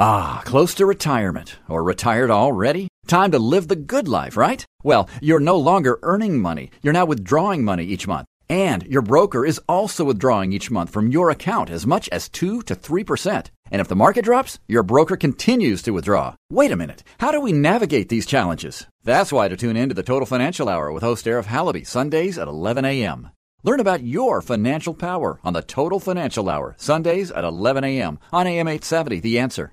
Ah, close to retirement or retired already? Time to live the good life, right? Well, you're no longer earning money. You're now withdrawing money each month. And your broker is also withdrawing each month from your account as much as 2 to 3%. And if the market drops, your broker continues to withdraw. Wait a minute. How do we navigate these challenges? That's why to tune in to the Total Financial Hour with host Arif Halaby, Sundays at 11 a.m. Learn about your financial power on the Total Financial Hour, Sundays at 11 a.m. on AM 870, The Answer.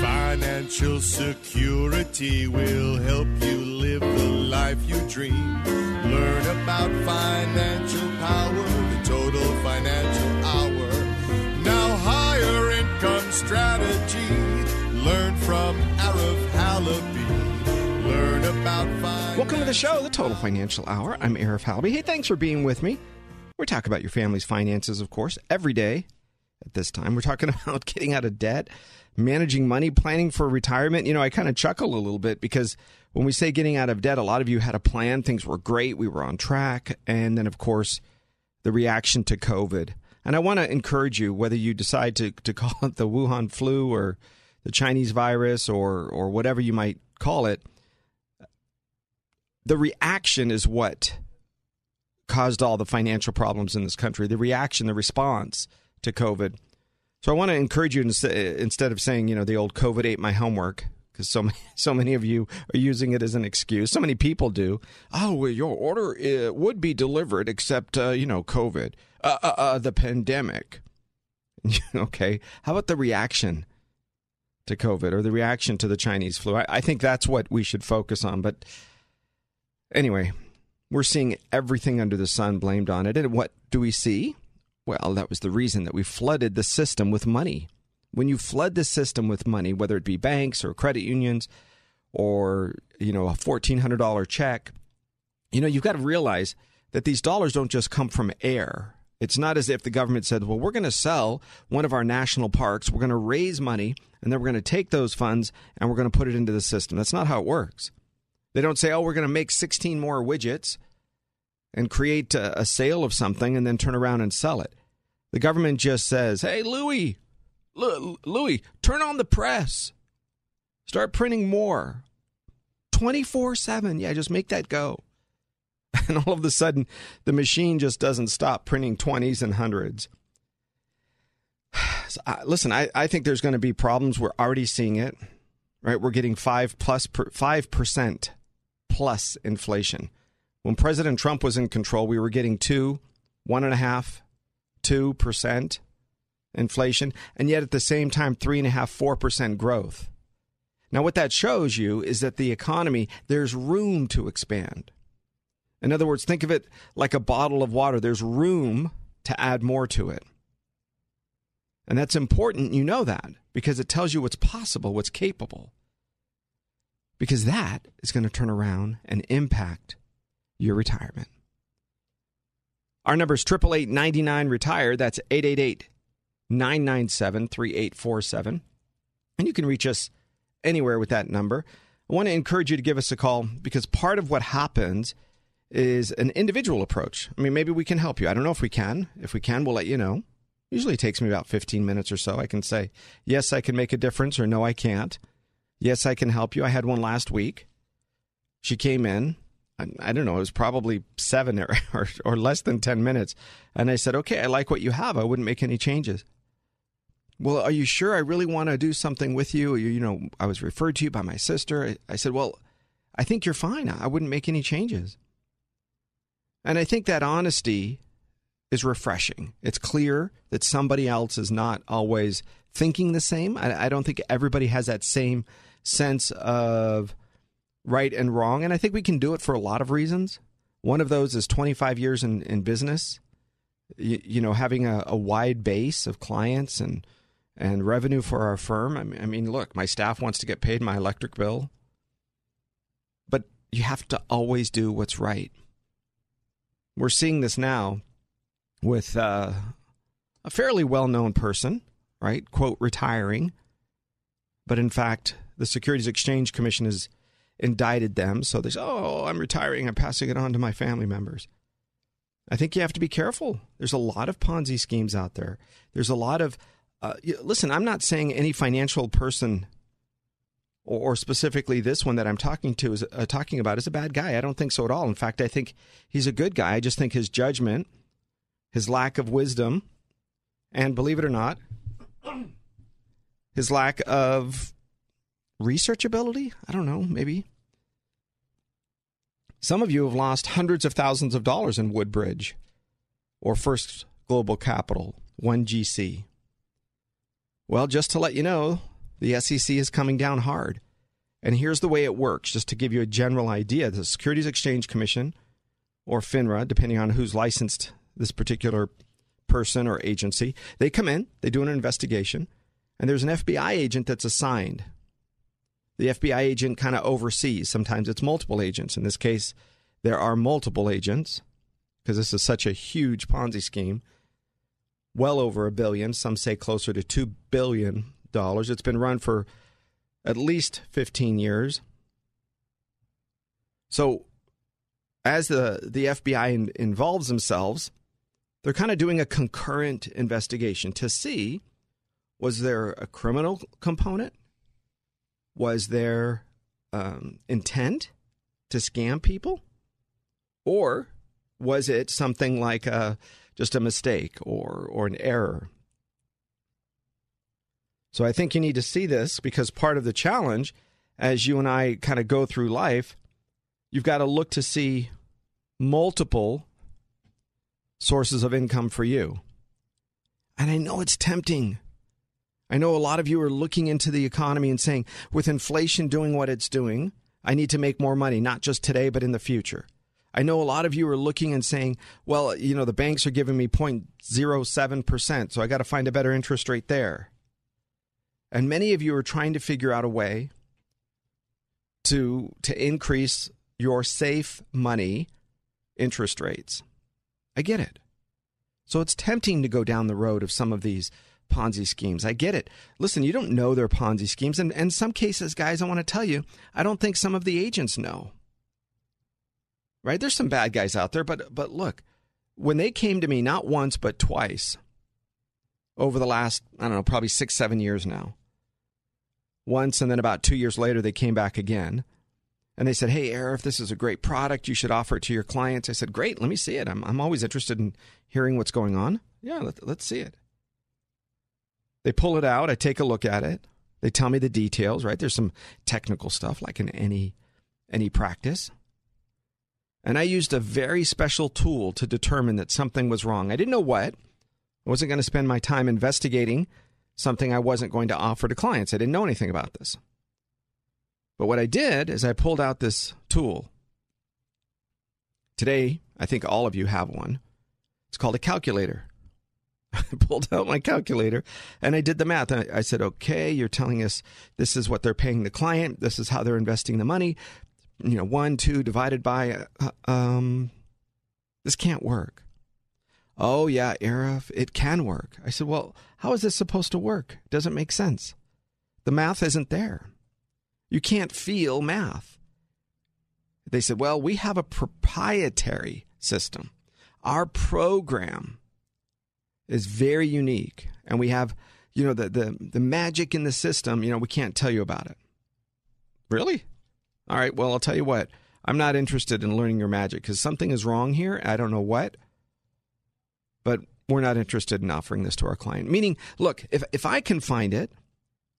Financial security will help you live the life you dream. Learn about financial power, the total financial hour. Now, higher income strategy. Learn from Arif Halaby. Learn about finance. Welcome to the show, the Total Financial Hour. I'm Arif Halaby. Hey, thanks for being with me. We talk about your family's finances, of course, every day at this time. We're talking about getting out of debt, managing money, planning for retirement. You know, I kind of chuckle a little bit because when we say getting out of debt, a lot of you had a plan. Things were great. We were on track. And then, of course, the reaction to COVID. And I want to encourage you, whether you decide to, to call it the Wuhan flu or the Chinese virus or, or whatever you might call it, the reaction is what caused all the financial problems in this country. The reaction, the response to COVID. So I want to encourage you instead of saying, you know, the old COVID ate my homework, because so many, so many of you are using it as an excuse. So many people do. Oh, well, your order uh, would be delivered, except uh, you know, COVID, uh, uh, uh the pandemic. okay, how about the reaction to COVID or the reaction to the Chinese flu? I, I think that's what we should focus on. But anyway, we're seeing everything under the sun blamed on it, and what do we see? Well, that was the reason that we flooded the system with money. When you flood the system with money, whether it be banks or credit unions or, you know, a $1400 check, you know, you've got to realize that these dollars don't just come from air. It's not as if the government said, well, we're going to sell one of our national parks, we're going to raise money, and then we're going to take those funds and we're going to put it into the system. That's not how it works. They don't say, oh, we're going to make 16 more widgets and create a, a sale of something and then turn around and sell it. The government just says, "Hey, Louis, L- Louis, turn on the press. Start printing more. 24/7. Yeah, just make that go." And all of a sudden, the machine just doesn't stop printing 20s and hundreds. So, uh, listen, I, I think there's going to be problems. We're already seeing it, right? We're getting five plus five percent plus inflation. When President Trump was in control, we were getting two, one and a half, two percent inflation, and yet at the same time, three and a half, four percent growth. Now, what that shows you is that the economy, there's room to expand. In other words, think of it like a bottle of water. There's room to add more to it. And that's important. You know that because it tells you what's possible, what's capable. Because that is going to turn around and impact your retirement. Our number is 888 retire. That's 888 997 3847. And you can reach us anywhere with that number. I want to encourage you to give us a call because part of what happens is an individual approach. I mean, maybe we can help you. I don't know if we can. If we can, we'll let you know. Usually it takes me about 15 minutes or so. I can say, yes, I can make a difference, or no, I can't. Yes, I can help you. I had one last week. She came in, I don't know, it was probably seven or, or, or, less than 10 minutes. And I said, okay, I like what you have. I wouldn't make any changes. Well, are you sure I really want to do something with you? You, you know, I was referred to you by my sister. I, I said, well, I think you're fine. I wouldn't make any changes. And I think that honesty is refreshing. It's clear that somebody else is not always thinking the same. I, I don't think everybody has that same sense of right and wrong. And I think we can do it for a lot of reasons. One of those is 25 years in, in business. you, you know, having a, a, wide base of clients and and revenue for our firm. I mean, I mean, look, my staff wants to get paid my electric bill, but you have to always do what's right. We're seeing this now with uh, a fairly well known person, right? Quote, retiring. But in fact, the Securities Exchange Commission has indicted them. So they say, oh, I'm retiring. I'm passing it on to my family members. I think you have to be careful. There's a lot of Ponzi schemes out there. There's a lot of, uh, listen, I'm not saying any financial person or, specifically this one that I'm talking to is uh, talking about is a bad guy. I don't think so at all. In fact, I think he's a good guy. I just think his judgment, his lack of wisdom, and believe it or not, his lack of research ability. I don't know, maybe. Some of you have lost hundreds of thousands of dollars in Woodbridge or First Global Capital, 1GC. Well, just to let you know, the SEC is coming down hard. And here's the way it works, just to give you a general idea. The Securities Exchange Commission, or FINRA, depending on who's licensed this particular person or agency, they come in, they do an investigation, and there's an FBI agent that's assigned. The FBI agent kind of oversees. Sometimes it's multiple agents. In this case, there are multiple agents because this is such a huge Ponzi scheme. Well over a billion, some say closer to $2 billion. It's been run for at least 15 years. So, as the, the FBI in, involves themselves, they're kind of doing a concurrent investigation to see was there a criminal component? Was there um, intent to scam people? Or was it something like a, just a mistake or, or an error? So I think you need to see this because part of the challenge as you and I kind of go through life, you've got to look to see multiple sources of income for you. And I know it's tempting. I know a lot of you are looking into the economy and saying, with inflation doing what it's doing, I need to make more money, not just today, but in the future. I know a lot of you are looking and saying, well, you know, the banks are giving me 0.07%, so I got to find a better interest rate there. And many of you are trying to figure out a way to to increase your safe money interest rates. I get it. So it's tempting to go down the road of some of these Ponzi schemes. I get it. Listen, you don't know they're Ponzi schemes. And in some cases, guys, I want to tell you, I don't think some of the agents know. Right? There's some bad guys out there, but but look, when they came to me not once but twice over the last, I don't know, probably six, seven years now. Once and then about two years later they came back again. And they said, Hey, Arif, this is a great product. You should offer it to your clients. I said, Great, let me see it. I'm, I'm always interested in hearing what's going on. Yeah, let, let's see it. They pull it out. I take a look at it. They tell me the details, right? There's some technical stuff like in any any practice. And I used a very special tool to determine that something was wrong. I didn't know what. I wasn't going to spend my time investigating something I wasn't going to offer to clients. I didn't know anything about this. But what I did is I pulled out this tool. Today, I think all of you have one. It's called a calculator. I pulled out my calculator and I did the math. I, I said, okay, you're telling us this is what they're paying the client. This is how they're investing the money. You know, one, two divided by, uh, um, this can't work. Oh, yeah, Arif, it can work. I said, well, how is this supposed to work? It doesn't make sense. The math isn't there. You can't feel math. They said, well, we have a proprietary system. Our program is very unique, and we have, you know, the the the magic in the system. You know, we can't tell you about it. Really? All right. Well, I'll tell you what. I'm not interested in learning your magic because something is wrong here. I don't know what, but we're not interested in offering this to our client. Meaning, look, if if I can find it,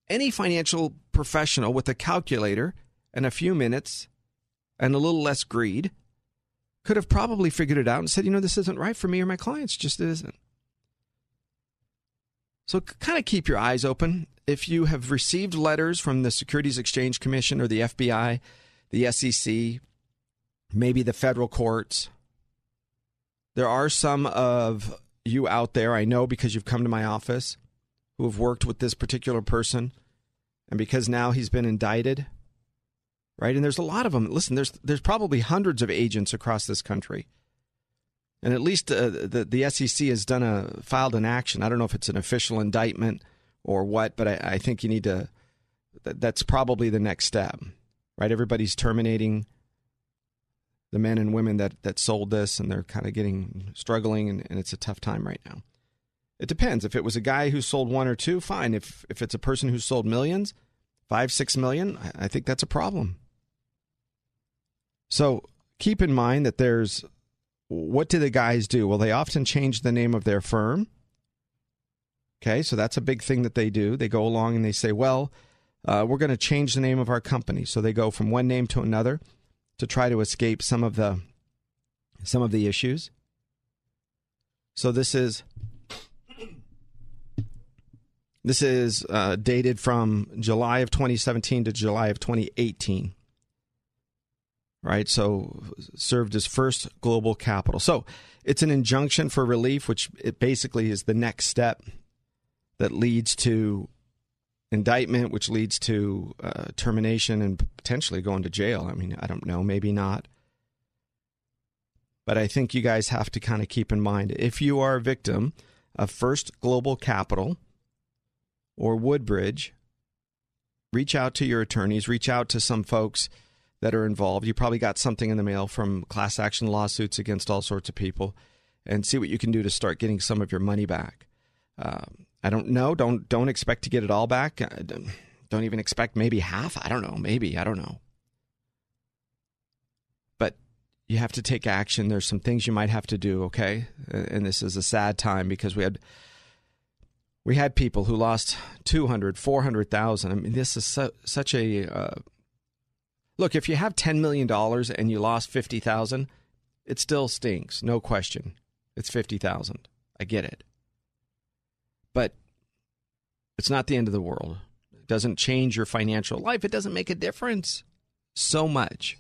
any financial professional with a calculator and a few minutes and a little less greed could have probably figured it out and said, you know, this isn't right for me or my clients. Just isn't. So kind of keep your eyes open. If you have received letters from the Securities Exchange Commission or the FBI, the SEC, maybe the federal courts, there are some of you out there, I know because you've come to my office, who have worked with this particular person, and because now he's been indicted, right? And there's a lot of them. Listen, there's there's probably hundreds of agents across this country, and at least uh, the the SEC has done a filed an action. I don't know if it's an official indictment or what, but I, I think you need to. That's probably the next step, right? Everybody's terminating the men and women that that sold this, and they're kind of getting struggling, and, and it's a tough time right now. It depends. If it was a guy who sold one or two, fine. If if it's a person who sold millions, five, six million, I, I think that's a problem. So keep in mind that there's what do the guys do? Well, they often change the name of their firm. Okay, so that's a big thing that they do. They go along and they say, well, uh, we're going to change the name of our company. So they go from one name to another to try to escape some of the some of the issues. So this is this is uh, dated from July of 2017 to July of 2018. Right, so served as first global capital. So it's an injunction for relief, which it basically is the next step that leads to indictment, which leads to uh, termination and potentially going to jail. I mean, I don't know, maybe not. But I think you guys have to kind of keep in mind if you are a victim of First Global Capital or Woodbridge, reach out to your attorneys, reach out to some folks that are involved. You probably got something in the mail from class action lawsuits against all sorts of people and see what you can do to start getting some of your money back. Um, I don't know. Don't don't expect to get it all back. Uh, don't even expect maybe half. I don't know. Maybe I don't know. But you have to take action. There's some things you might have to do. Okay, and this is a sad time because we had we had people who lost 200 400,000 I mean this is su- such a uh, Look, if you have 10 million dollars and you lost 50,000, it still stinks, no question. It's 50,000. I get it. But it's not the end of the world. It doesn't change your financial life. It doesn't make a difference so much.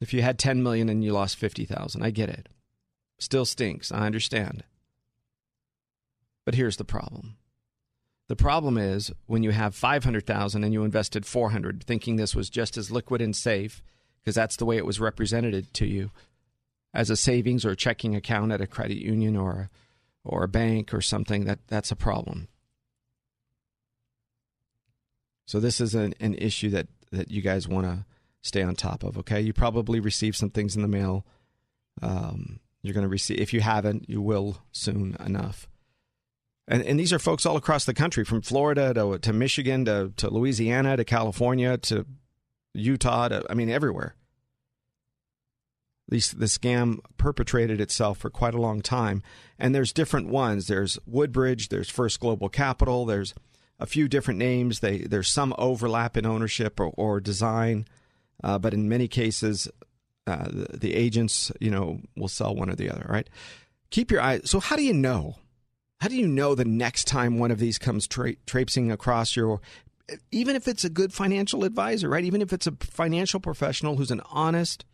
If you had 10 million and you lost 50,000, I get it. Still stinks. I understand. But here's the problem. The problem is when you have 500,000 and you invested 400 thinking this was just as liquid and safe because that's the way it was represented to you as a savings or checking account at a credit union or or a bank or something, that, that's a problem. So this is an, an issue that, that you guys want to stay on top of, okay? You probably received some things in the mail. Um, you're going to receive, if you haven't, you will soon enough. And, and these are folks all across the country, from Florida to, to Michigan to, to Louisiana to California to Utah to, I mean, everywhere the, the scam perpetrated itself for quite a long time. And there's different ones. There's Woodbridge, there's First Global Capital, there's a few different names. They, there's some overlap in ownership or, or design, uh, but in many cases, uh, the, the, agents, you know, will sell one or the other. Right? Keep your eye. So how do you know? How do you know the next time one of these comes tra- traipsing across your even if it's a good financial advisor, right? Even if it's a financial professional who's an honest,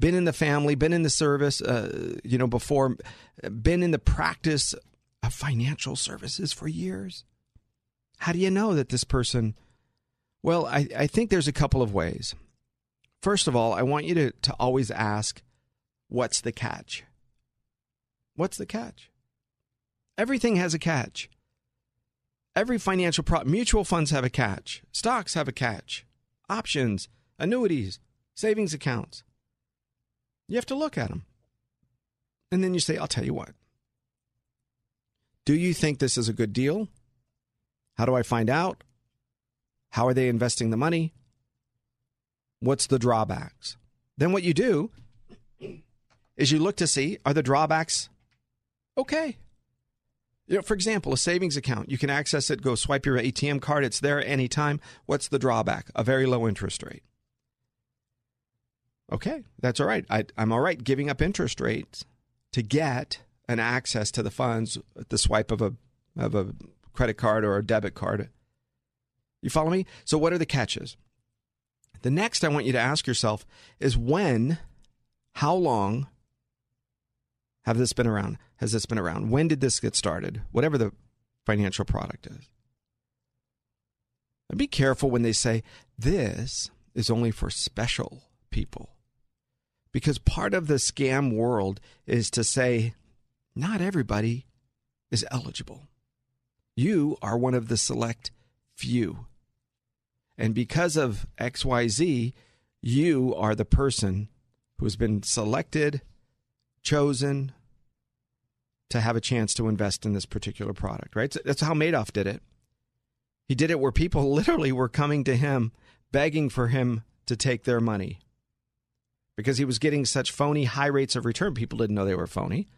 been in the family, been in the service, uh, you know, before, been in the practice of financial services for years. How do you know that this person? Well, I, I think there's a couple of ways. First of all, I want you to, to always ask, what's the catch? What's the catch? Everything has a catch. Every financial prop, mutual funds have a catch, stocks have a catch, options, annuities, savings accounts. You have to look at them. And then you say, I'll tell you what. Do you think this is a good deal? How do I find out? How are they investing the money? What's the drawbacks? Then what you do is you look to see are the drawbacks okay? You know, for example, a savings account, you can access it, go swipe your ATM card, it's there anytime. What's the drawback? A very low interest rate. Okay, that's all right. I, am all right giving up interest rates to get an access to the funds at the swipe of a of a credit card or a debit card. You follow me? So what are the catches? The next I want you to ask yourself is when, how long Have this been around? Has this been around? When did this get started? Whatever the financial product is. And be careful when they say this is only for special people. Because part of the scam world is to say not everybody is eligible. You are one of the select few. And because of XYZ, you are the person who has been selected, chosen to have a chance to invest in this particular product, right? So that's how Madoff did it. He did it where people literally were coming to him begging for him to take their money because he was getting such phony high rates of return. People didn't know they were phony.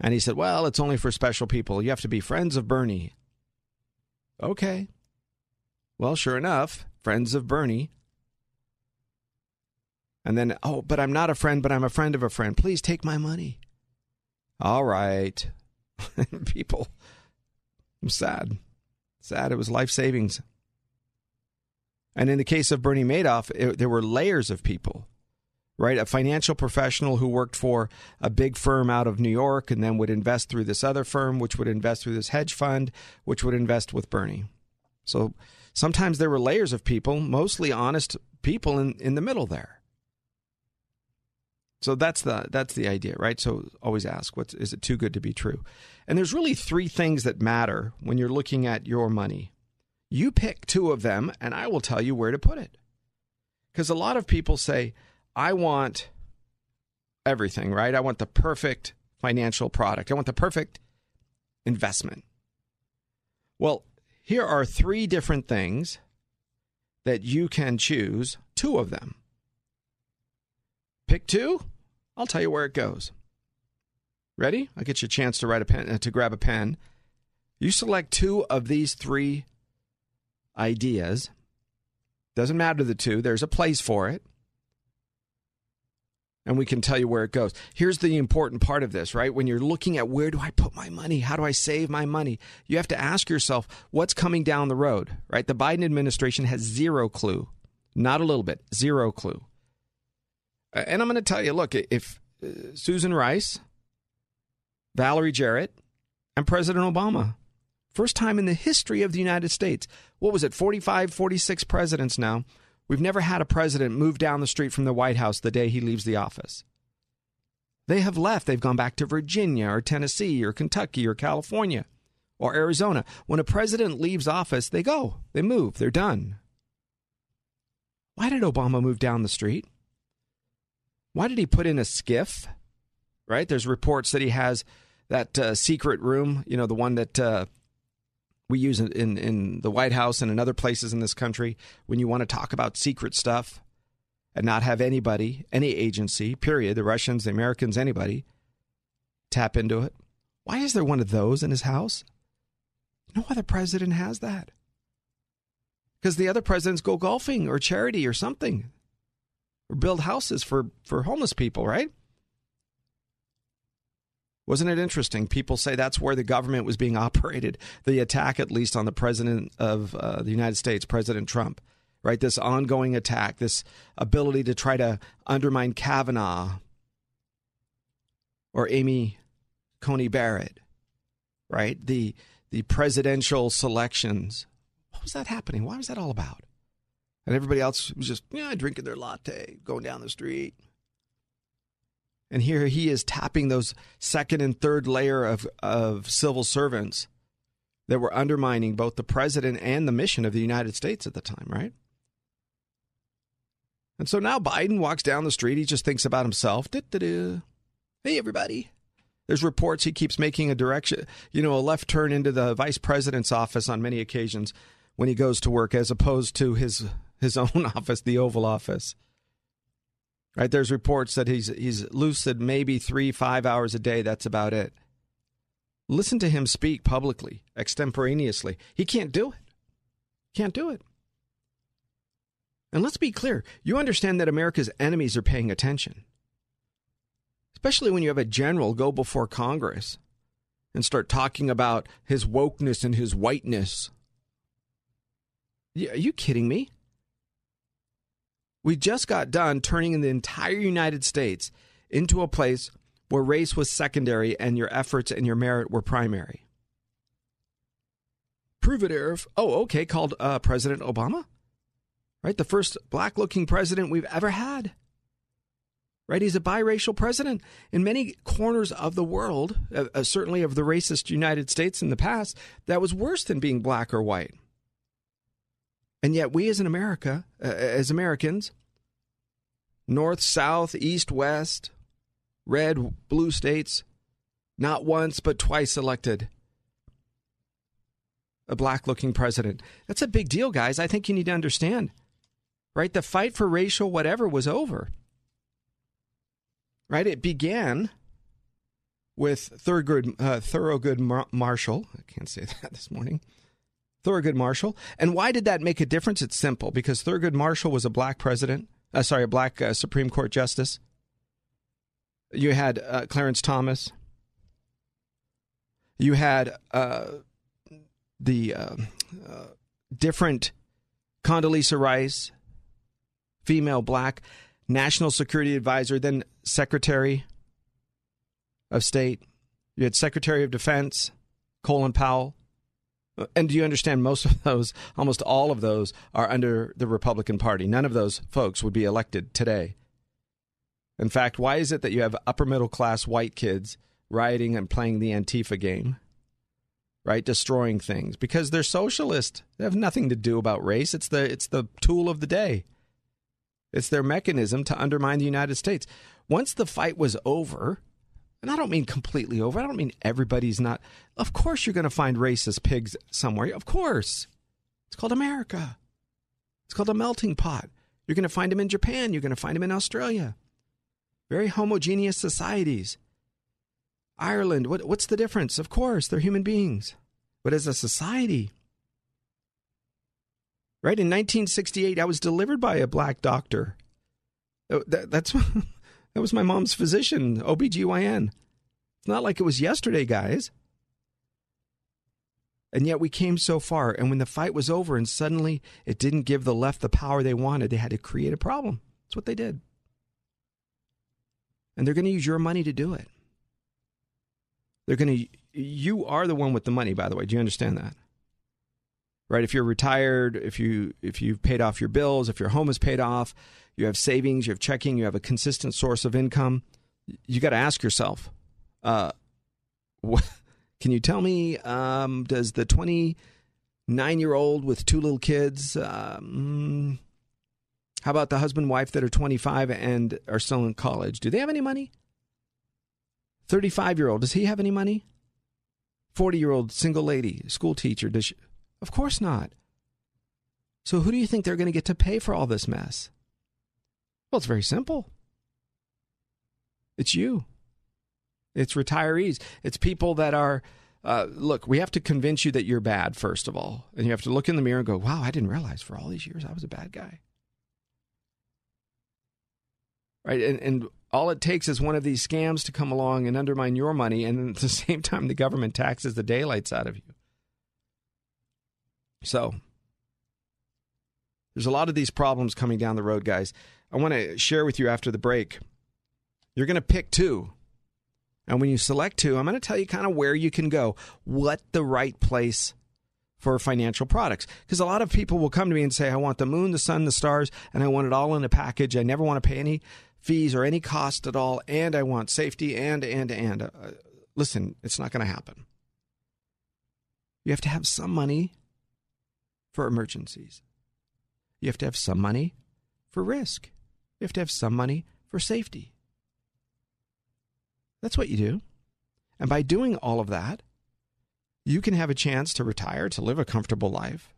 And he said, Well, it's only for special people. You have to be friends of Bernie. Okay. Well, sure enough, friends of Bernie. And then, oh, but I'm not a friend, but I'm a friend of a friend. Please take my money. All right. People, I'm sad. Sad. It was life savings. And in the case of Bernie Madoff, it, there were layers of people, right? A financial professional who worked for a big firm out of New York and then would invest through this other firm, which would invest through this hedge fund, which would invest with Bernie. So sometimes there were layers of people, mostly honest people in, in the middle there. So that's the that's the idea, right? So always ask, what is it too good to be true? And there's really three things that matter when you're looking at your money. You pick two of them, and I will tell you where to put it. Because a lot of people say, I want everything, right? I want the perfect financial product. I want the perfect investment. Well, here are three different things that you can choose, two of them. Pick two, I'll tell you where it goes. Ready? I'll get you a chance to write a pen uh, to grab a pen. You select two of these three ideas. Doesn't matter the two, there's a place for it. And we can tell you where it goes. Here's the important part of this, right? When you're looking at where do I put my money? How do I save my money? You have to ask yourself what's coming down the road, right? The Biden administration has zero clue. Not a little bit, zero clue. And I'm going to tell you look, if uh, Susan Rice, Valerie Jarrett, and President Obama, first time in the history of the United States, what was it, 45, 46 presidents now, we've never had a president move down the street from the White House the day he leaves the office. They have left. They've gone back to Virginia or Tennessee or Kentucky or California or Arizona. When a president leaves office, they go, they move, they're done. Why did Obama move down the street? Why did he put in a SCIF? Right? There's reports that he has that uh, secret room, you know, the one that uh, we use in, in, in the White House and in other places in this country when you want to talk about secret stuff and not have anybody, any agency, period, the Russians, the Americans, anybody, tap into it. Why is there one of those in his house? No other president has that. Because the other presidents go golfing or charity or something or build houses for, for homeless people, right? Wasn't it interesting? People say that's where the government was being operated. The attack, at least, on the president of uh, the United States, President Trump, right? This ongoing attack, this ability to try to undermine Kavanaugh or Amy Coney Barrett, right? The the presidential selections. What was that happening? Why was that all about? And everybody else was just, yeah, drinking their latte, going down the street. And here he is tapping those second and third layer of, of civil servants that were undermining both the president and the mission of the United States at the time, right? And so now Biden walks down the street. He just thinks about himself. Da-da-da. Hey, everybody. There's reports he keeps making a direction, you know, a left turn into the vice president's office on many occasions when he goes to work, as opposed to his his own office, the Oval Office. Right? There's reports that he's he's lucid maybe three, five hours a day. That's about it. Listen to him speak publicly, extemporaneously. He can't do it. Can't do it. And let's be clear you understand that America's enemies are paying attention. Especially when you have a general go before Congress and start talking about his wokeness and his whiteness. Are you kidding me? We just got done turning the entire United States into a place where race was secondary and your efforts and your merit were primary. Prove it, Irv. Oh, okay, called uh, President Obama. Right? The first black looking president we've ever had. Right? He's a biracial president. In many corners of the world, uh, uh, certainly of the racist United States in the past, that was worse than being black or white. And yet, we as in America, uh, as Americans, north, south, east, west, red, blue states, not once but twice elected a black looking president. That's a big deal, guys. I think you need to understand. Right? The fight for racial whatever was over. Right? It began with Thurgood, uh, Thurgood Marshall. I can't say that this morning. Thurgood Marshall. And why did that make a difference? It's simple because Thurgood Marshall was a black president, uh, sorry, a black uh, Supreme Court justice. You had uh, Clarence Thomas. You had uh, the uh, uh, different Condoleezza Rice, female black, national security advisor, then Secretary of State. You had Secretary of Defense, Colin Powell. And do you understand most of those, almost all of those, are under the Republican Party? None of those folks would be elected today. In fact, why is it that you have upper middle class white kids rioting and playing the Antifa game? Right, destroying things because they're socialist. They have nothing to do about race. It's the it's the tool of the day. It's their mechanism to undermine the United States. Once the fight was over, and I don't mean completely over. I don't mean everybody's not. Of course, you're going to find racist pigs somewhere. Of course. It's called America. It's called a melting pot. You're going to find them in Japan. You're going to find them in Australia very homogeneous societies. Ireland, what, what's the difference? Of course, they're human beings. But as a society, right, in 1968, I was delivered by a black doctor. Oh, that, that's that was my mom's physician, OBGYN. It's not like it was yesterday, guys. And yet we came so far. And when the fight was over and suddenly it didn't give the left the power they wanted, they had to create a problem. That's what they did and they're going to use your money to do it. They're going to you are the one with the money by the way. Do you understand that? Right? If you're retired, if you if you've paid off your bills, if your home is paid off, you have savings, you have checking, you have a consistent source of income, you got to ask yourself, uh, what, can you tell me um, does the 29 year old with two little kids um, how about the husband wife that are 25 and are still in college? Do they have any money? 35 year old, does he have any money? 40 year old single lady, school teacher, does she? Of course not. So who do you think they're going to get to pay for all this mess? Well, it's very simple. It's you. It's retirees. It's people that are, uh, look, we have to convince you that you're bad, first of all. And you have to look in the mirror and go, wow, I didn't realize for all these years I was a bad guy right? And, and all it takes is one of these scams to come along and undermine your money, and at the same time, the government taxes the daylights out of you. So, there's a lot of these problems coming down the road, guys. I want to share with you after the break. You're going to pick two. And when you select two, I'm going to tell you kind of where you can go, what the right place for financial products. Because a lot of people will come to me and say, I want the moon, the sun, the stars, and I want it all in a package. I never want to pay any fees or any cost at all, and I want safety and, and, and. Uh, listen, it's not going to happen. You have to have some money for emergencies. You have to have some money for risk. You have to have some money for safety. That's what you do. And by doing all of that, you can have a chance to retire, to live a comfortable life.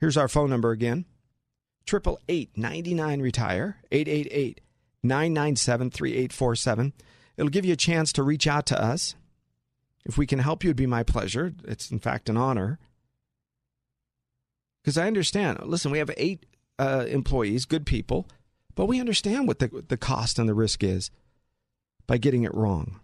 Here's our phone number again triple eight ninety nine retire eight eight eight nine nine seven three eight four seven. It'll give you a chance to reach out to us. If we can help you, it'd be my pleasure. It's in fact an honor. Because I understand. Listen, we have eight uh, employees, good people, but we understand what the the cost and the risk is by getting it wrong.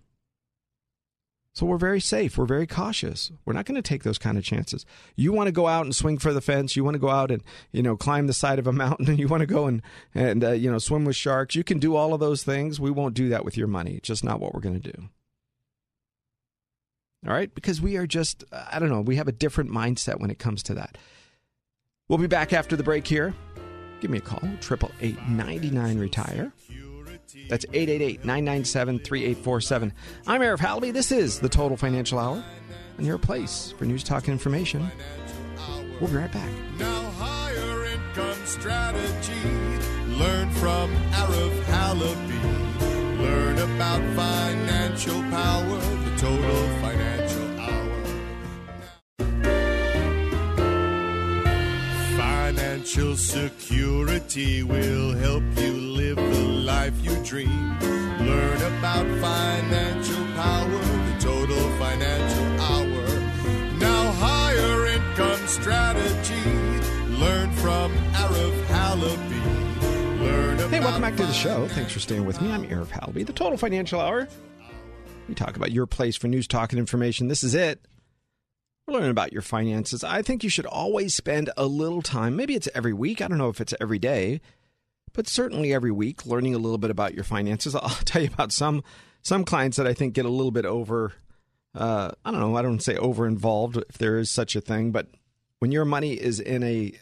So we're very safe. We're very cautious. We're not going to take those kind of chances. You want to go out and swing for the fence. You want to go out and you know climb the side of a mountain. You want to go and and uh, you know swim with sharks. You can do all of those things. We won't do that with your money. It's just not what we're going to do. All right, because we are just I don't know. We have a different mindset when it comes to that. We'll be back after the break here. Give me a call, triple eight ninety nine retire. That's 888 997 3847. I'm Arif Halaby. This is the Total Financial Hour, and your place for news, talk, and information. We'll be right back. Now, higher income strategy. Learn from Arif Halaby. Learn about financial power, the Total Financial security will help you live the life you dream. Learn about financial power, the Total Financial Hour. Now, higher income strategy. Learn from Arif Halaby. Learn Hey, welcome back to the show. Thanks for staying with me. I'm Arif Halaby, the Total Financial Hour. We talk about your place for news, talk, and information. This is it. We're learning about your finances. I think you should always spend a little time. Maybe it's every week. I don't know if it's every day, but certainly every week, learning a little bit about your finances. I'll tell you about some some clients that I think get a little bit over. Uh, I don't know. I don't say over involved if there is such a thing, but when your money is in a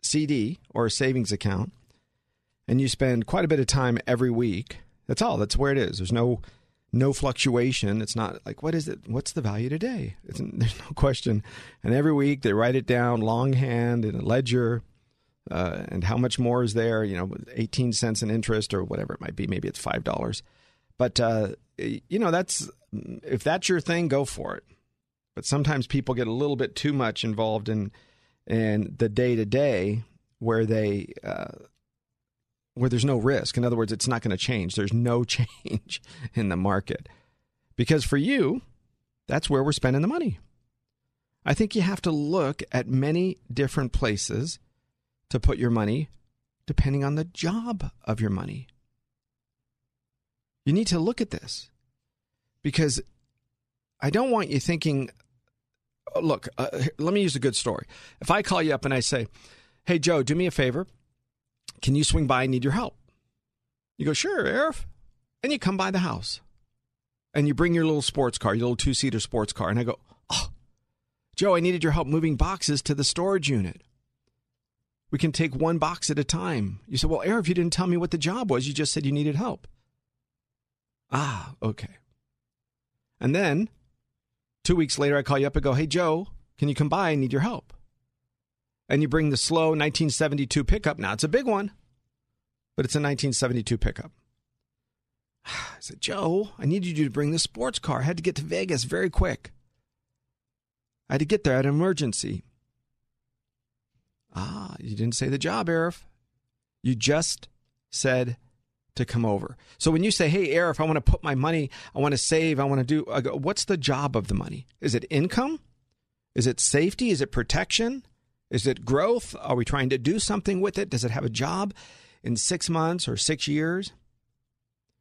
CD or a savings account, and you spend quite a bit of time every week, that's all. That's where it is. There's no no fluctuation. It's not like what is it? What's the value today? It's, there's no question. And every week they write it down longhand in a ledger, uh, and how much more is there? You know, 18 cents in interest or whatever it might be. Maybe it's five dollars. But uh, you know, that's if that's your thing, go for it. But sometimes people get a little bit too much involved in in the day to day where they uh, where there's no risk. In other words, it's not going to change. There's no change in the market. Because for you, that's where we're spending the money. I think you have to look at many different places to put your money depending on the job of your money. You need to look at this because I don't want you thinking, oh, look, uh, let me use a good story. If I call you up and I say, hey, Joe, do me a favor. Can you swing by? I need your help. You go, sure, Arif. And you come by the house and you bring your little sports car, your little two seater sports car. And I go, oh, Joe, I needed your help moving boxes to the storage unit. We can take one box at a time. You said, well, Arif, you didn't tell me what the job was. You just said you needed help. Ah, okay. And then two weeks later, I call you up and go, hey, Joe, can you come by? I need your help. And you bring the slow 1972 pickup. Now, it's a big one, but it's a 1972 pickup. I said, Joe, I need you to bring the sports car. I had to get to Vegas very quick. I had to get there at an emergency. Ah, you didn't say the job, Arif. You just said to come over. So when you say, "Hey, Arif, I want to put my money, I want to save, I want to do," I go, what's the job of the money? Is it income? Is it safety? Is it protection? Is it growth? Are we trying to do something with it? Does it have a job in six months or six years?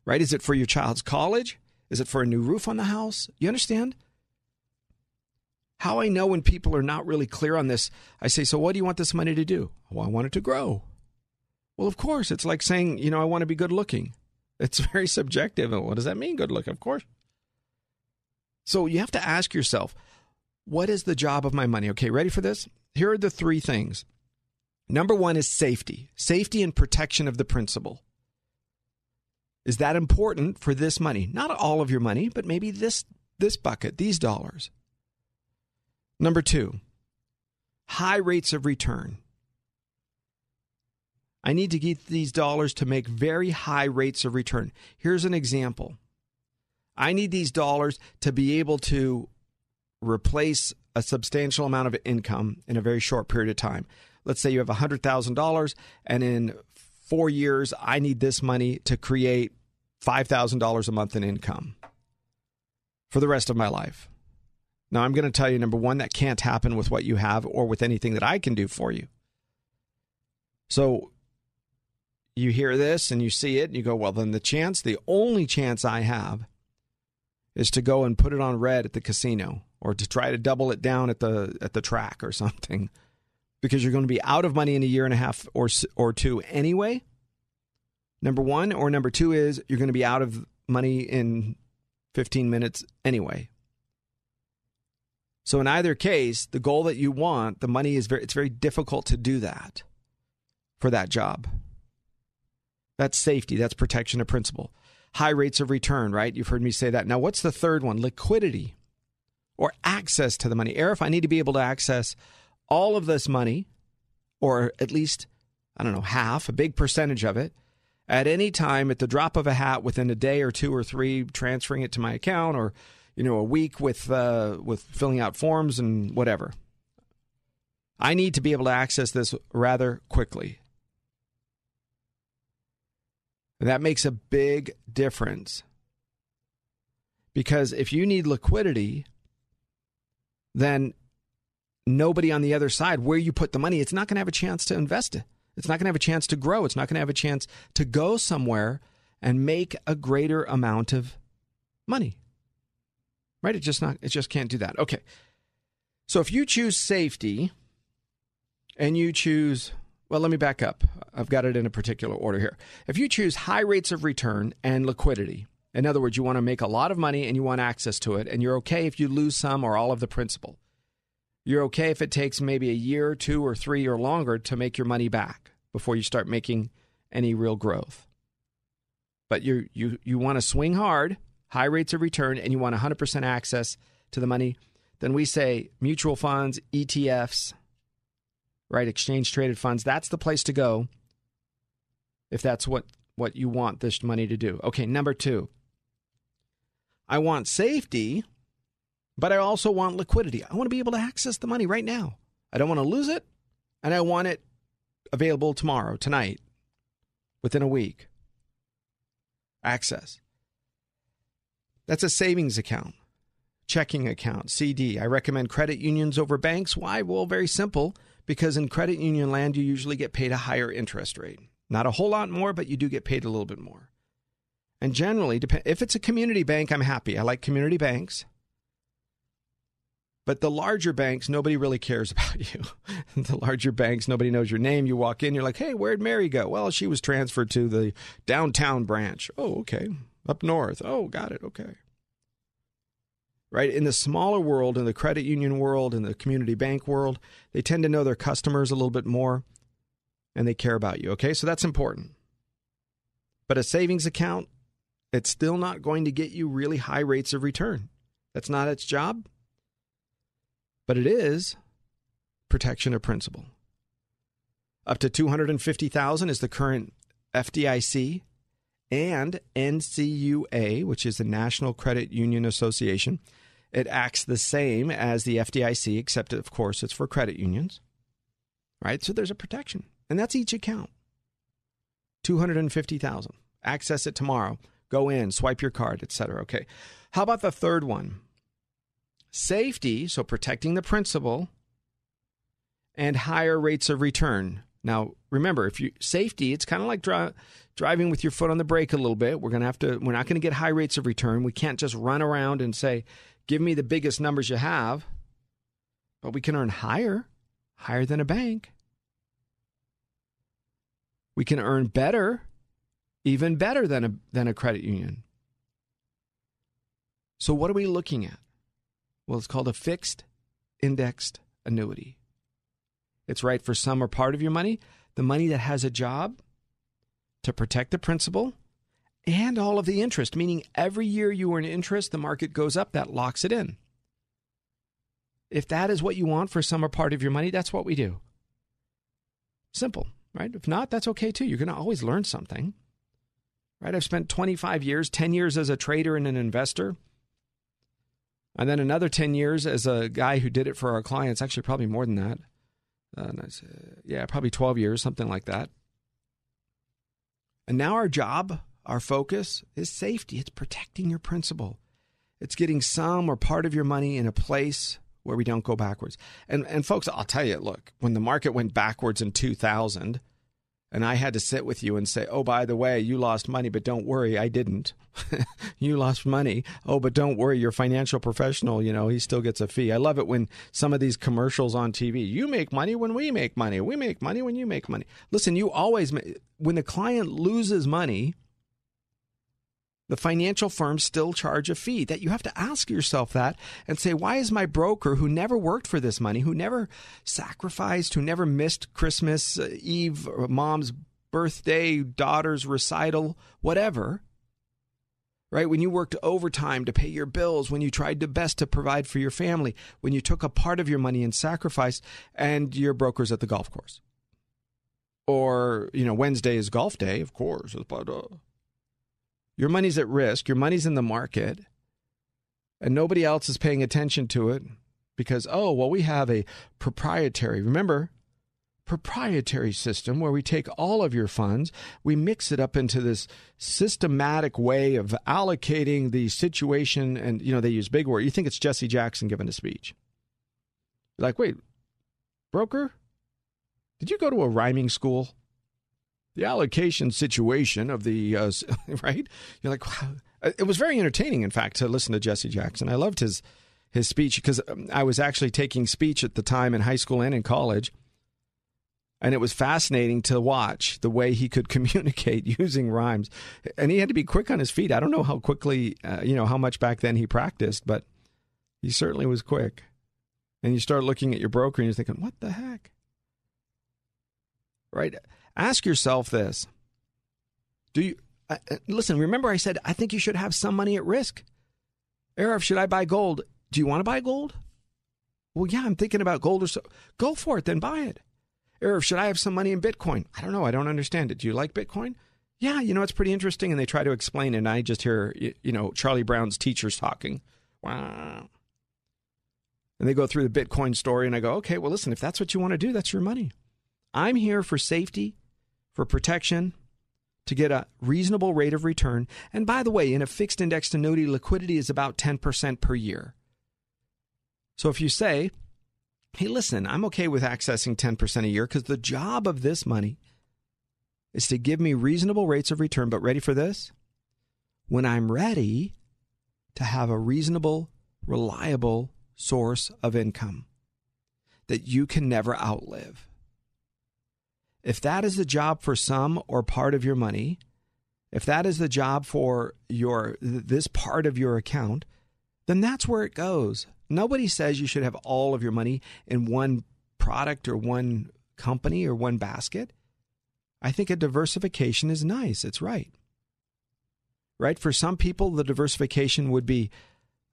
Right? Is it for your child's college? Is it for a new roof on the house? You understand? How I know when people are not really clear on this, I say, So what do you want this money to do? Well, I want it to grow. Well, of course. It's like saying, you know, I want to be good looking. It's very subjective. And what does that mean, good looking? Of course. So you have to ask yourself, what is the job of my money? Okay, ready for this? Here are the three things. Number one is safety, safety and protection of the principal. Is that important for this money? Not all of your money, but maybe this this bucket, these dollars. Number two, high rates of return. I need to get these dollars to make very high rates of return. Here's an example. I need these dollars to be able to replace a substantial amount of income in a very short period of time. Let's say you have $100,000 and in 4 years I need this money to create $5,000 a month in income for the rest of my life. Now I'm going to tell you number 1 that can't happen with what you have or with anything that I can do for you. So you hear this and you see it and you go, well, then the chance, the only chance I have is to go and put it on red at the casino or to try to double it down at the at the track or something because you're going to be out of money in a year and a half or or two anyway. Number 1 or number 2 is you're going to be out of money in 15 minutes anyway. So in either case, the goal that you want, the money is very it's very difficult to do that for that job. That's safety, that's protection of principle. High rates of return, right? You've heard me say that. Now, what's the third one? Liquidity or access to the money. Arif, I need to be able to access all of this money, or at least, I don't know, half, a big percentage of it, at any time at the drop of a hat within a day or two or three, transferring it to my account or you know, a week with uh, with filling out forms and whatever. I need to be able to access this rather quickly. That makes a big difference. Because if you need liquidity, then nobody on the other side, where you put the money, it's not going to have a chance to invest it. It's not going to have a chance to grow. It's not going to have a chance to go somewhere and make a greater amount of money right? It just not it just can't do that. Okay. So if you choose safety and you choose well, let me back up. I've got it in a particular order here. If you choose high rates of return and liquidity, in other words, you want to make a lot of money and you want access to it, and you're okay if you lose some or all of the principal. You're okay if it takes maybe a year, two, or three, or longer to make your money back before you start making any real growth. But you you you want to swing hard high rates of return, and you want 100% access to the money, then we say mutual funds, ETFs, right? Exchange traded funds. That's the place to go if that's what, what you want this money to do. Okay, number two, I want safety, but I also want liquidity. I want to be able to access the money right now. I don't want to lose it, and I want it available tomorrow, tonight, within a week. Access. That's a savings account, checking account, CD. I recommend credit unions over banks. Why? Well, very simple. Because in credit union land, you usually get paid a higher interest rate. Not a whole lot more, but you do get paid a little bit more. And generally, if it's a community bank, I'm happy. I like community banks. But the larger banks, nobody really cares about you. the larger banks, nobody knows your name. You walk in, you're like, hey, where'd Mary go? Well, she was transferred to the downtown branch. Oh, okay. Up north. Oh, got it. Okay. Right? In the smaller world, in the credit union world, in the community bank world, they tend to know their customers a little bit more and they care about you. Okay. So that's important. But a savings account, it's still not going to get you really high rates of return. That's not its job. But it is protection of principal. Up to 250,000 is the current FDIC and NCUA, which is the National Credit Union Association. It acts the same as the FDIC, except, of course, it's for credit unions. Right? So there's a protection. And that's each account. 250,000. Access it tomorrow. Go in, swipe your card, etc. Okay. How about the third one? Safety, so protecting the principal and higher rates of return. Now, remember, if you safety, it's kind of like dri- driving with your foot on the brake a little bit. We're going to have to we're not going to get high rates of return. We can't just run around and say, "Give me the biggest numbers you have." But we can earn higher, higher than a bank. We can earn better, even better than a than a credit union. So what are we looking at? Well, it's called a fixed indexed annuity. It's right for some or part of your money, the money that has a job to protect the principal and all of the interest, meaning every year you earn interest, the market goes up, that locks it in. If that is what you want for some or part of your money, that's what we do. Simple, right? If not, that's okay too. You're going to always learn something. Right? I've spent 25 years, 10 years as a trader and an investor. And then another 10 years as a guy who did it for our clients, actually, probably more than that. Uh, yeah, probably 12 years, something like that. And now our job, our focus is safety. It's protecting your principal. It's getting some or part of your money in a place where we don't go backwards. And and folks, I'll tell you, look, when the market went backwards in 2000, and I had to sit with you and say, "Oh, by the way, you lost money, but don't worry, I didn't. you lost money. Oh, but don't worry, your financial professional, you know, he still gets a fee." I love it when some of these commercials on TV, "You make money when we make money. We make money when you make money." Listen, you always when the client loses money, the financial firms still charge a fee. That you have to ask yourself that and say, why is my broker who never worked for this money, who never sacrificed, who never missed Christmas uh, Eve, mom's birthday, daughter's recital, whatever, right? When you worked overtime to pay your bills, when you tried the best to provide for your family, when you took a part of your money and sacrificed, and your broker's at the golf course. Or, you know, Wednesday is golf day, of course, but uh, your money's at risk, your money's in the market, and nobody else is paying attention to it because, oh, well, we have a proprietary, remember, proprietary system where we take all of your funds, we mix it up into this systematic way of allocating the situation. And, you know, they use big words. You think it's Jesse Jackson giving a speech. Like, wait, broker, did you go to a rhyming school? The allocation situation of the uh, right. You're like, wow. Uh, it was very entertaining, in fact, to listen to Jesse Jackson. I loved his his speech because um, I was actually taking speech at the time in high school and in college, and it was fascinating to watch the way he could communicate using rhymes. And he had to be quick on his feet. I don't know how quickly, uh, you know, how much back then he practiced, but he certainly was quick. And you start looking at your broker and you're thinking, what the heck? Right? Ask yourself this. Do you uh, uh, listen, remember I said I think you should have some money at risk. Arif, should I buy gold? Do you want to buy gold? Well, yeah, I'm thinking about gold or so. Go for it, then buy it. Arif, should I have some money in Bitcoin? I don't know. I don't understand it. Do you like Bitcoin? Yeah, you know, it's pretty interesting. And they try to explain and I just hear, you know, Charlie Brown's teachers talking. Wow. And they go through the Bitcoin story, and I go, okay, well, listen, if that's what you want to do, that's your money. I'm here for safety for protection to get a reasonable rate of return. And by the way, in a fixed indexed annuity, liquidity is about 10% per year. So if you say, hey, listen, I'm okay with accessing 10% a year because the job of this money is to give me reasonable rates of return. But ready for this? When I'm ready to have a reasonable, reliable source of income that you can never outlive. If that is the job for some or part of your money, if that is the job for your this part of your account, then that's where it goes. Nobody says you should have all of your money in one product or one company or one basket. I think a diversification is nice. It's right. Right? For some people, the diversification would be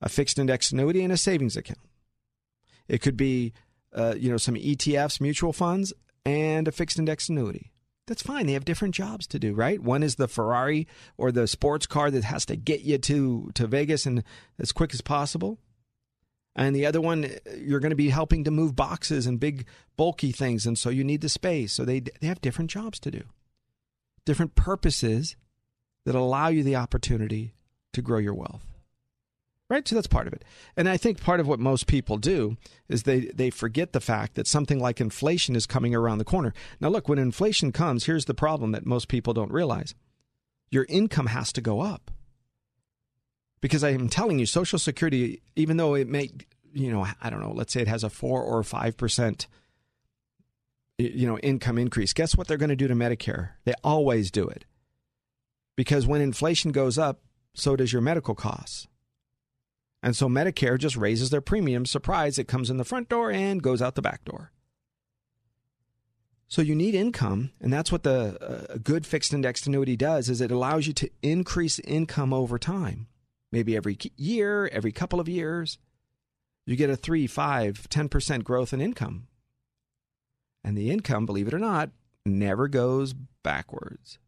a fixed index annuity and a savings account. It could be, uh, you know, some ETFs, mutual funds, and a fixed index annuity. That's fine. They have different jobs to do, right? One is the Ferrari or the sports car that has to get you to, to Vegas and as quick as possible. And the other one, you're going to be helping to move boxes and big, bulky things. And so you need the space. So they, they have different jobs to do, different purposes that allow you the opportunity to grow your wealth right? So that's part of it. And I think part of what most people do is they, they forget the fact that something like inflation is coming around the corner. Now, look, when inflation comes, here's the problem that most people don't realize your income has to go up. Because I am telling you, Social Security, even though it may, you know, I don't know, let's say it has a four or five percent, you know, income increase. Guess what they're going to do to Medicare? They always do it. Because when inflation goes up, so does your medical costs. And so Medicare just raises their premium. Surprise, it comes in the front door and goes out the back door. So you need income, and that's what the uh, good fixed indexed annuity does is it allows you to increase income over time. Maybe every year, every couple of years, you get a 3, 5, 10% growth in income. And the income, believe it or not, never goes backwards.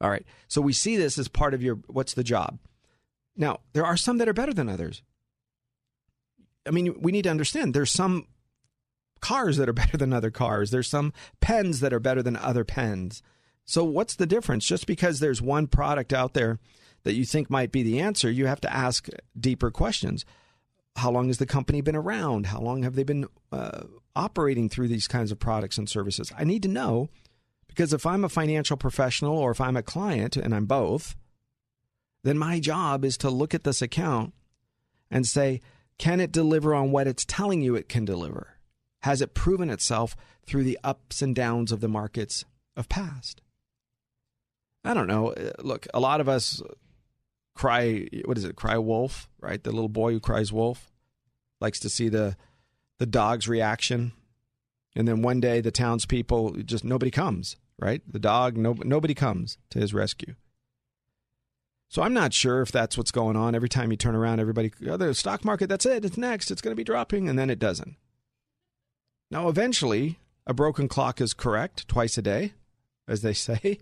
All right. So we see this as part of your what's the job? Now, there are some that are better than others. I mean, we need to understand there's some cars that are better than other cars. There's some pens that are better than other pens. So, what's the difference? Just because there's one product out there that you think might be the answer, you have to ask deeper questions. How long has the company been around? How long have they been uh, operating through these kinds of products and services? I need to know Because if I'm a financial professional or if I'm a client, and I'm both, then my job is to look at this account and say, can it deliver on what it's telling you it can deliver? Has it proven itself through the ups and downs of the markets of past? I don't know. Uh, look, a lot of us cry, what is it, cry wolf, right? The little boy who cries wolf likes to see the, the dog's reaction. And then one day the townspeople just, nobody comes, right? The dog, no, nobody comes to his rescue. So I'm not sure if that's what's going on. Every time you turn around, everybody, oh, the stock market, that's it. It's next. It's going to be dropping. And then it doesn't. Now, eventually, a broken clock is correct twice a day, as they say.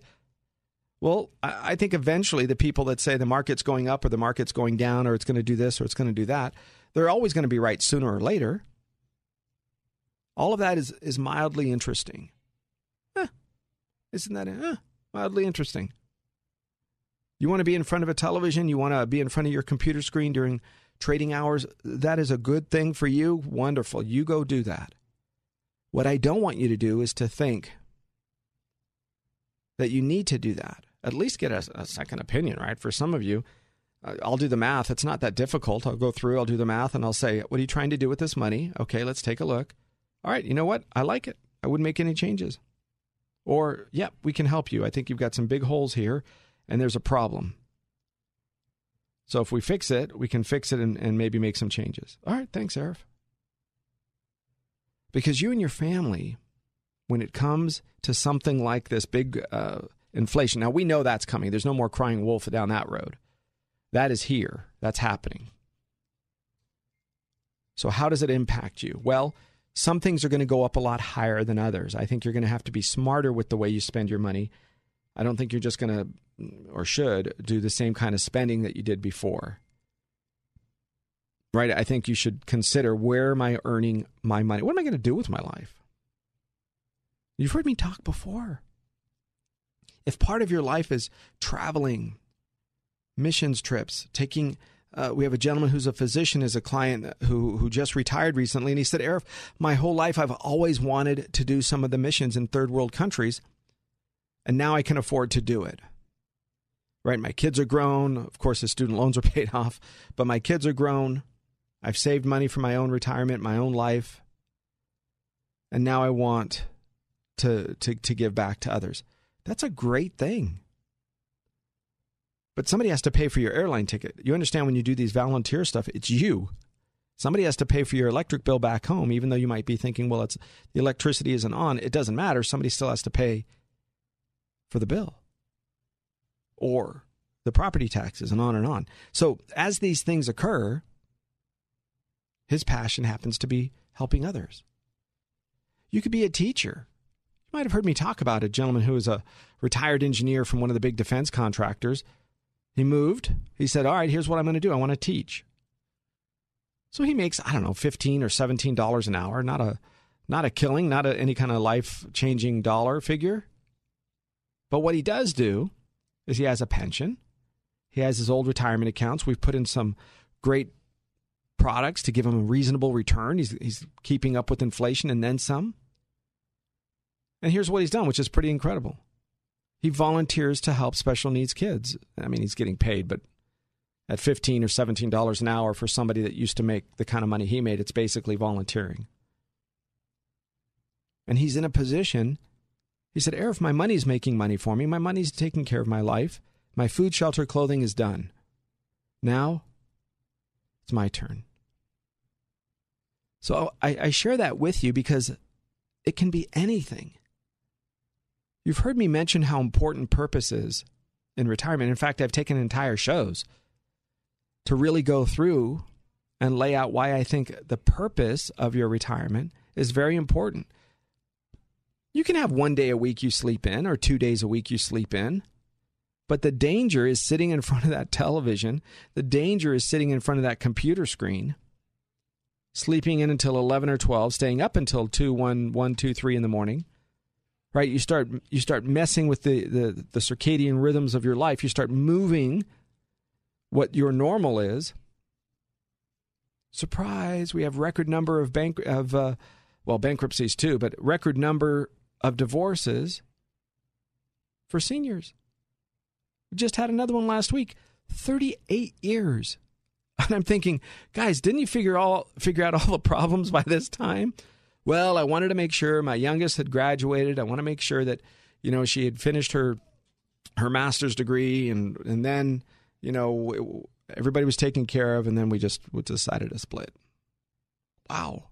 Well, I think eventually the people that say the market's going up or the market's going down or it's going to do this or it's going to do that, they're always going to be right sooner or later. All of that is, is mildly interesting. Eh, isn't that eh, mildly interesting? You want to be in front of a television, you want to be in front of your computer screen during trading hours, that is a good thing for you. Wonderful. You go do that. What I don't want you to do is to think that you need to do that. At least get a, a second opinion, right? For some of you, uh, I'll do the math. It's not that difficult. I'll go through, I'll do the math, and I'll say, What are you trying to do with this money? Okay, let's take a look. All right, you know what? I like it. I wouldn't make any changes. Or, yeah, we can help you. I think you've got some big holes here and there's a problem. So if we fix it, we can fix it and, and maybe make some changes. All right, thanks, Arif. Because you and your family, when it comes to something like this big uh, inflation, now we know that's coming. There's no more crying wolf down that road. That is here. That's happening. So, how does it impact you? Well, some things are going to go up a lot higher than others. I think you're going to have to be smarter with the way you spend your money. I don't think you're just going to or should do the same kind of spending that you did before. Right? I think you should consider where am I earning my money? What am I going to do with my life? You've heard me talk before. If part of your life is traveling, missions trips, taking uh, we have a gentleman who's a physician is a client who who just retired recently and he said Arif my whole life I've always wanted to do some of the missions in third world countries and now I can afford to do it right? My kids are grown. Of course, the student loans are paid off, but my kids are grown. I've saved money for my own retirement, my own life. And now I want to, to, to give back to others. That's a great thing. But somebody has to pay for your airline ticket. You understand when you do these volunteer stuff, it's you. Somebody has to pay for your electric bill back home, even though you might be thinking, well, it's the electricity isn't on. It doesn't matter. Somebody still has to pay for the bill or the property taxes and on and on. So as these things occur, his passion happens to be helping others. You could be a teacher. You might have heard me talk about a gentleman who was a retired engineer from one of the big defense contractors. He moved. He said, All right, here's what I'm going to do. I want to teach. So he makes, I don't know, 15 or $17 an hour. Not a, not a killing, not a, any kind of life changing dollar figure. But what he does do is he has a pension. He has his old retirement accounts. We've put in some great products to give him a reasonable return. He's, he's keeping up with inflation and then some. And here's what he's done, which is pretty incredible. He volunteers to help special needs kids. I mean, he's getting paid, but at 15 or 17 dollars an hour for somebody that used to make the kind of money he made, it's basically volunteering. And he's in a position he said, Arif, my money's making money for me. My money's taking care of my life. My food, shelter, clothing is done. Now it's my turn. So I, I share that with you because it can be anything. You've heard me mention how important purpose is in retirement. In fact, I've taken entire shows to really go through and lay out why I think the purpose of your retirement is very important. You can have one day a week you sleep in or two days a week you sleep in. But the danger is sitting in front of that television. The danger is sitting in front of that computer screen, sleeping in until 11 or 12, staying up until 2, 1, 1 2, 3 in the morning. Right? You start you start messing with the, the, the circadian rhythms of your life. You start moving what your normal is. Surprise, we have record number of bank of uh, well bankruptcies too, but record number of divorces for seniors. We just had another one last week. 38 years. And I'm thinking, guys, didn't you figure all figure out all the problems by this time? Well, I wanted to make sure my youngest had graduated. I want to make sure that, you know, she had finished her her master's degree and and then, you know, everybody was taken care of and then we just decided to split. Wow.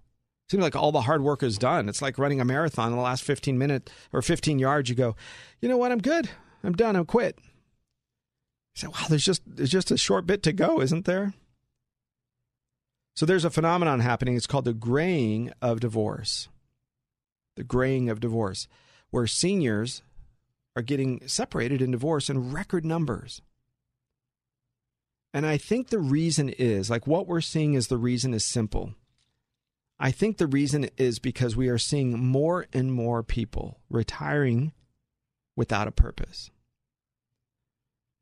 Seems like all the hard work is done. It's like running a marathon in the last 15 minutes or 15 yards. You go, you know what? I'm good. I'm done. I'm quit. You say, wow, there's just there's just a short bit to go, isn't there? So there's a phenomenon happening. It's called the graying of divorce. The graying of divorce, where seniors are getting separated in divorce in record numbers. And I think the reason is like what we're seeing is the reason is simple. I think the reason is because we are seeing more and more people retiring without a purpose.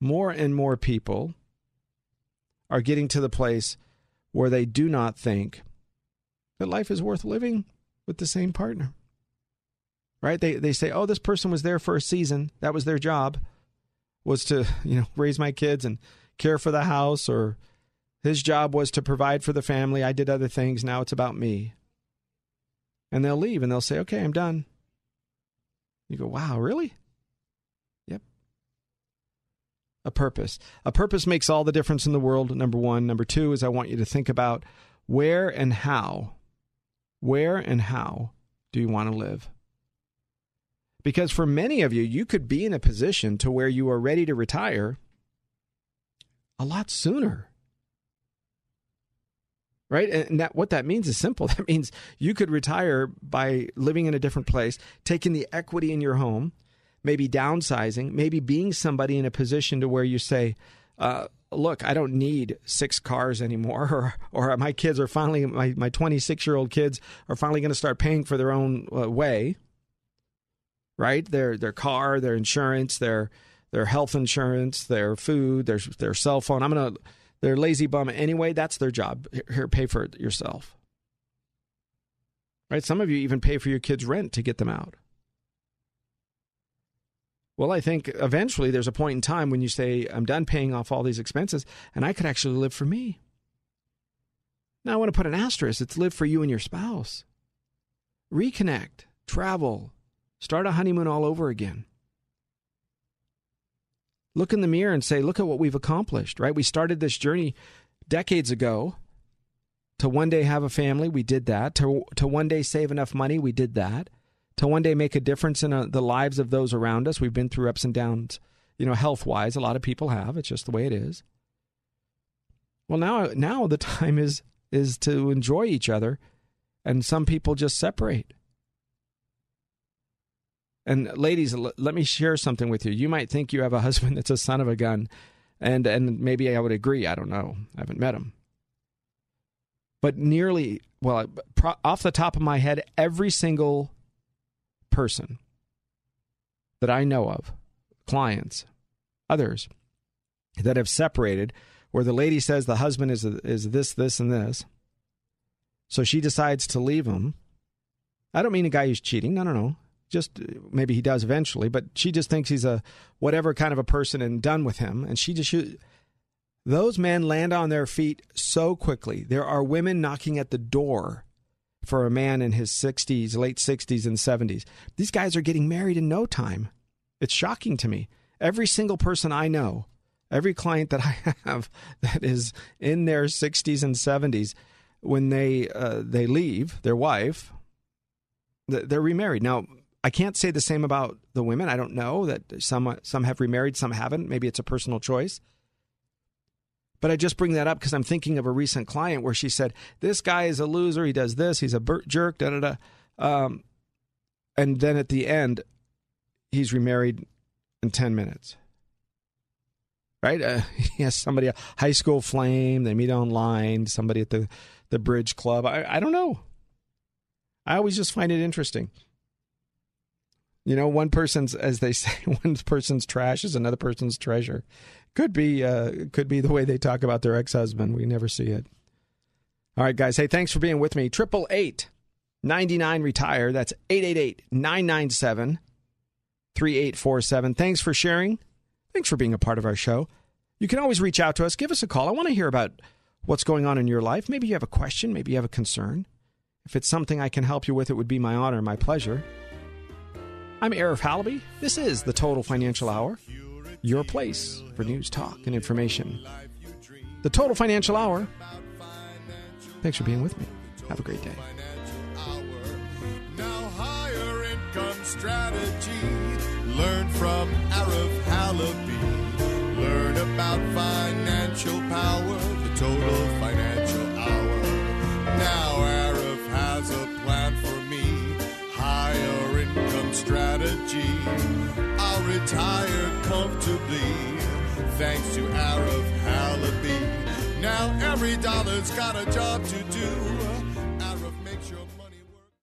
More and more people are getting to the place where they do not think that life is worth living with the same partner. Right? They they say, "Oh, this person was there for a season. That was their job was to, you know, raise my kids and care for the house or his job was to provide for the family. I did other things. Now it's about me." And they'll leave and they'll say, "Okay, I'm done." You go, "Wow, really?" Yep. A purpose. A purpose makes all the difference in the world. Number 1, number 2 is I want you to think about where and how where and how do you want to live? Because for many of you, you could be in a position to where you are ready to retire a lot sooner. Right? And that what that means is simple. That means you could retire by living in a different place, taking the equity in your home, maybe downsizing, maybe being somebody in a position to where you say, uh, look, I don't need six cars anymore, or, or my kids are finally, my, my 26 year old kids are finally going to start paying for their own uh, way, right? Their, their car, their insurance, their, their health insurance, their food, their, their cell phone. I'm going to, they're lazy bum anyway. That's their job. Here, pay for it yourself. Right? Some of you even pay for your kids' rent to get them out. Well, I think eventually there's a point in time when you say, I'm done paying off all these expenses and I could actually live for me. Now, I want to put an asterisk it's live for you and your spouse. Reconnect, travel, start a honeymoon all over again. Look in the mirror and say, look at what we've accomplished, right? We started this journey decades ago to one day have a family. We did that. To, to one day save enough money. We did that to one day make a difference in a, uh, the lives of those around us. We've been through ups and downs, you know, health wise. A lot of people have. It's just the way it is. Well, now now the time is is to enjoy each other, and some people just separate. And ladies, l- let me share something with you. You might think you have a husband that's a son of a gun, and and maybe I would agree. I don't know. I haven't met him. But nearly, well, off the top of my head, every single person that I know of, clients, others that have separated, where the lady says the husband is is this, this, and this. So she decides to leave him. I don't mean a guy who's cheating. No, no, no. Just maybe he does eventually, but she just thinks he's a whatever kind of a person and done with him. And she just those men land on their feet so quickly. There are women knocking at the door for a man in his 60s, late 60s and 70s. These guys are getting married in no time. It's shocking to me. Every single person I know, every client that I have that is in their 60s and 70s, when they uh, they leave their wife, they're remarried. Now, I can't say the same about the women. I don't know that some some have remarried, some haven't. Maybe it's a personal choice. But I just bring that up because I'm thinking of a recent client where she said, This guy is a loser. He does this. He's a jerk. Da da da. Um, and then at the end, he's remarried in 10 minutes. Right? Uh, he has somebody, a high school flame. They meet online, somebody at the, the bridge club. I, I don't know. I always just find it interesting. You know, one person's, as they say, one person's trash is another person's treasure. Could be uh, could be the way they talk about their ex husband. We never see it. All right, guys. Hey, thanks for being with me. Triple eight ninety nine retire. That's 888 997 3847. Thanks for sharing. Thanks for being a part of our show. You can always reach out to us. Give us a call. I want to hear about what's going on in your life. Maybe you have a question. Maybe you have a concern. If it's something I can help you with, it would be my honor, my pleasure. I'm Arif Halaby. This is the Total Financial Hour, your place for news, talk, and information. The Total Financial Hour. Thanks for being with me. Have a great day. Now higher income strategy. Learn from Arif Halaby. Learn about financial power. The total financial hour. Now Arif has a plan for. Income strategy. I'll retire comfortably. Thanks to Arif Halaby. Now every dollar's got a job to do. Arif makes your.